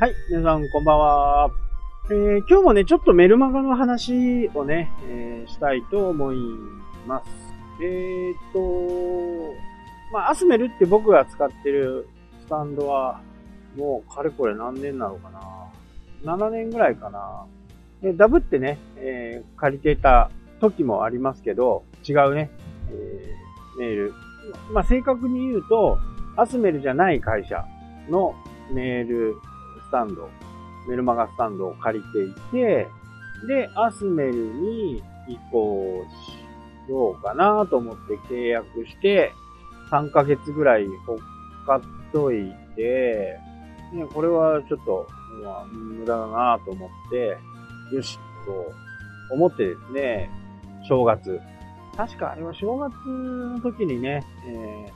はい、皆さんこんばんは。えー、今日もね、ちょっとメルマガの話をね、えー、したいと思います。えーと、まあ、アスメルって僕が使ってるスタンドは、もうかれこれ何年なのかな ?7 年ぐらいかな。でダブってね、えー、借りてた時もありますけど、違うね、えー、メール。まあ、正確に言うと、アスメルじゃない会社のメールスタンド、メルマガスタンドを借りていて、で、アスメルに移行しようかなと思って契約して、3ヶ月ぐらいほっかっといて、ね、これはちょっと、まあ、無駄だなと思って、よし、と思ってですね、正月。確かあれは正月の時にね、え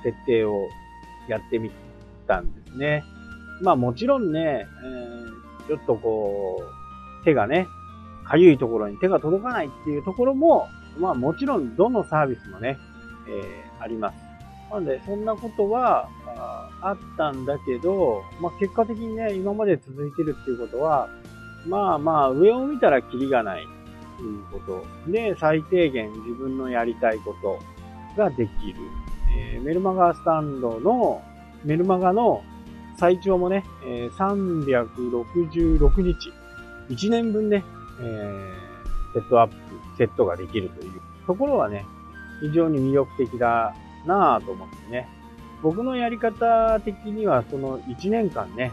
ー、設定をやってみたんですね。まあもちろんね、えー、ちょっとこう、手がね、かゆいところに手が届かないっていうところも、まあもちろんどのサービスもね、えー、あります。なので、そんなことはあったんだけど、まあ結果的にね、今まで続いてるっていうことは、まあまあ上を見たらキリがないということで、最低限自分のやりたいことができる。えー、メルマガスタンドの、メルマガの最長もね、え366日、1年分ね、えー、セットアップ、セットができるというところはね、非常に魅力的だなぁと思ってね。僕のやり方的にはその1年間ね、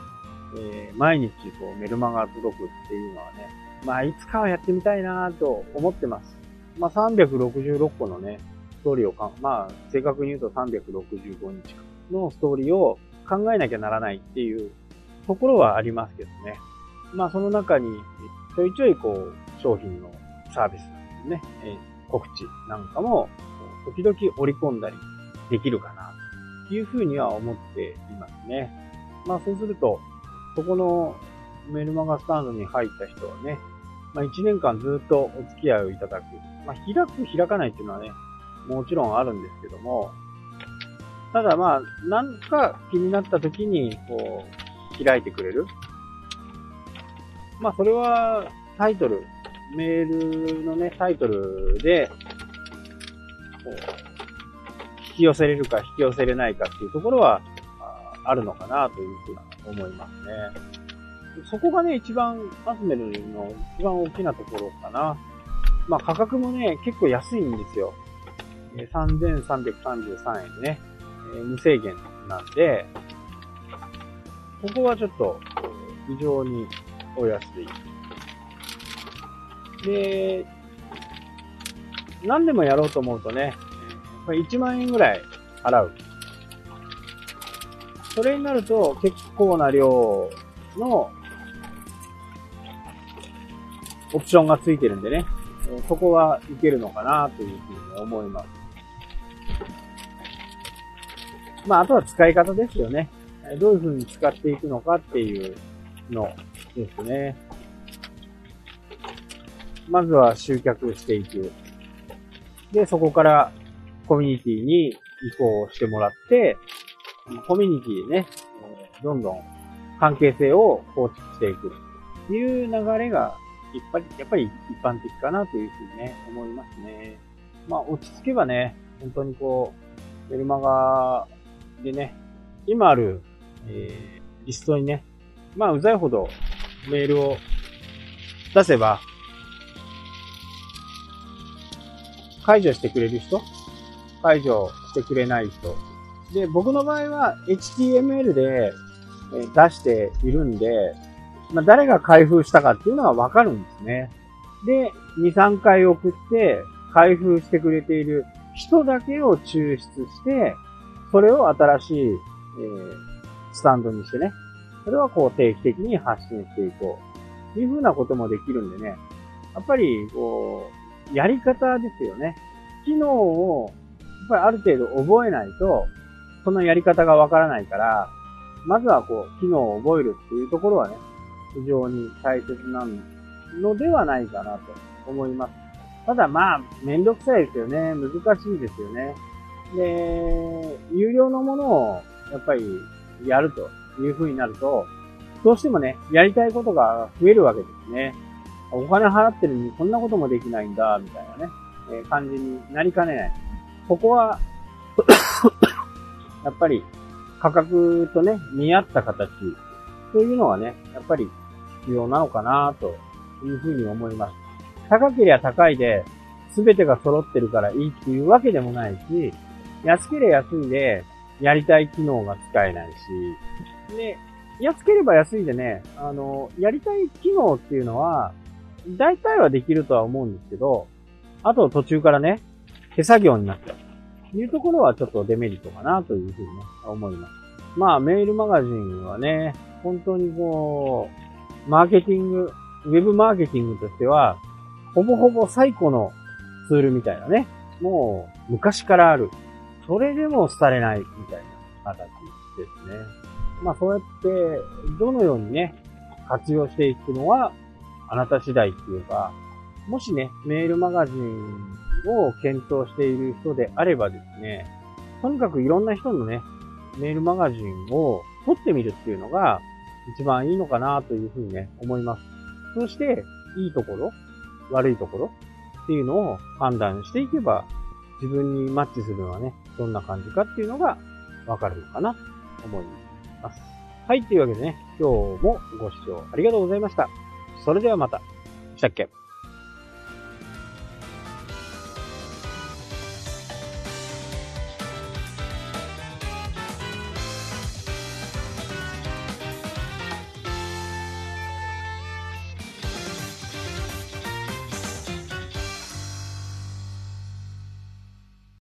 えー、毎日こうメルマガ届くっていうのはね、まあいつかはやってみたいなぁと思ってます。まあ366個のね、ストーリーをか、まあ正確に言うと365日のストーリーを考えなきゃならないっていうところはありますけどね。まあその中にちょいちょいこう商品のサービスね、え告知なんかも時々織り込んだりできるかなというふうには思っていますね。まあそうすると、そこのメルマガスタンドに入った人はね、まあ1年間ずっとお付き合いをいただく。まあ開く開かないっていうのはね、もちろんあるんですけども、ただまあ、なんか気になった時に、こう、開いてくれる。まあ、それは、タイトル、メールのね、タイトルで、こう、引き寄せれるか引き寄せれないかっていうところは、あるのかなというふうに思いますね。そこがね、一番、アスメルの一番大きなところかな。まあ価格もね、結構安いんですよ。3333円ね。無制限なんで、ここはちょっと非常にお安い。で、何でもやろうと思うとね、1万円ぐらい払う。それになると結構な量のオプションがついてるんでね、そこはいけるのかなというふうに思います。まあ、あとは使い方ですよね。どういう風に使っていくのかっていうのですね。まずは集客していく。で、そこからコミュニティに移行してもらって、コミュニティでね、どんどん関係性を構築していくっていう流れが、やっぱり、やっぱり一般的かなというふうにね、思いますね。まあ、落ち着けばね、本当にこう、メルマガでね、今ある、えー、リストにね、まあ、うざいほどメールを出せば、解除してくれる人解除してくれない人。で、僕の場合は HTML で出しているんで、まあ、誰が開封したかっていうのはわかるんですね。で、2、3回送って開封してくれている人だけを抽出して、それを新しい、えー、スタンドにしてね、それはこう定期的に発信していこう。いうふうなこともできるんでね、やっぱり、こう、やり方ですよね。機能を、やっぱりある程度覚えないと、そのやり方がわからないから、まずはこう、機能を覚えるっていうところはね、非常に大切なのではないかなと思います。ただまあ、めんどくさいですよね。難しいですよね。で、有料のものをやっぱりやるという風になると、どうしてもね、やりたいことが増えるわけですね。お金払ってるのにこんなこともできないんだ、みたいなね、えー、感じになりかねない。ここは やっぱり価格とね、見合った形というのはね、やっぱり必要なのかなというふうに思います。高ければ高いで、すべてが揃ってるからいいっていうわけでもないし、安ければ安いで、やりたい機能が使えないし、で、安ければ安いでね、あの、やりたい機能っていうのは、大体はできるとは思うんですけど、あと途中からね、手作業になっちゃう。というところはちょっとデメリットかなというふうにね、思います。まあ、メールマガジンはね、本当にこう、マーケティング、ウェブマーケティングとしては、ほぼほぼ最古のツールみたいなね。もう、昔からある。それでも廃れないみたいな形ですね。まあ、そうやって、どのようにね、活用していくのは、あなた次第っていうか、もしね、メールマガジンを検討している人であればですね、とにかくいろんな人のね、メールマガジンを撮ってみるっていうのが一番いいのかなというふうにね、思います。そして、いいところ、悪いところっていうのを判断していけば、自分にマッチするのはね、どんな感じかっていうのがわかるのかなと思います。はい、というわけでね、今日もご視聴ありがとうございました。それではまた。したっけ？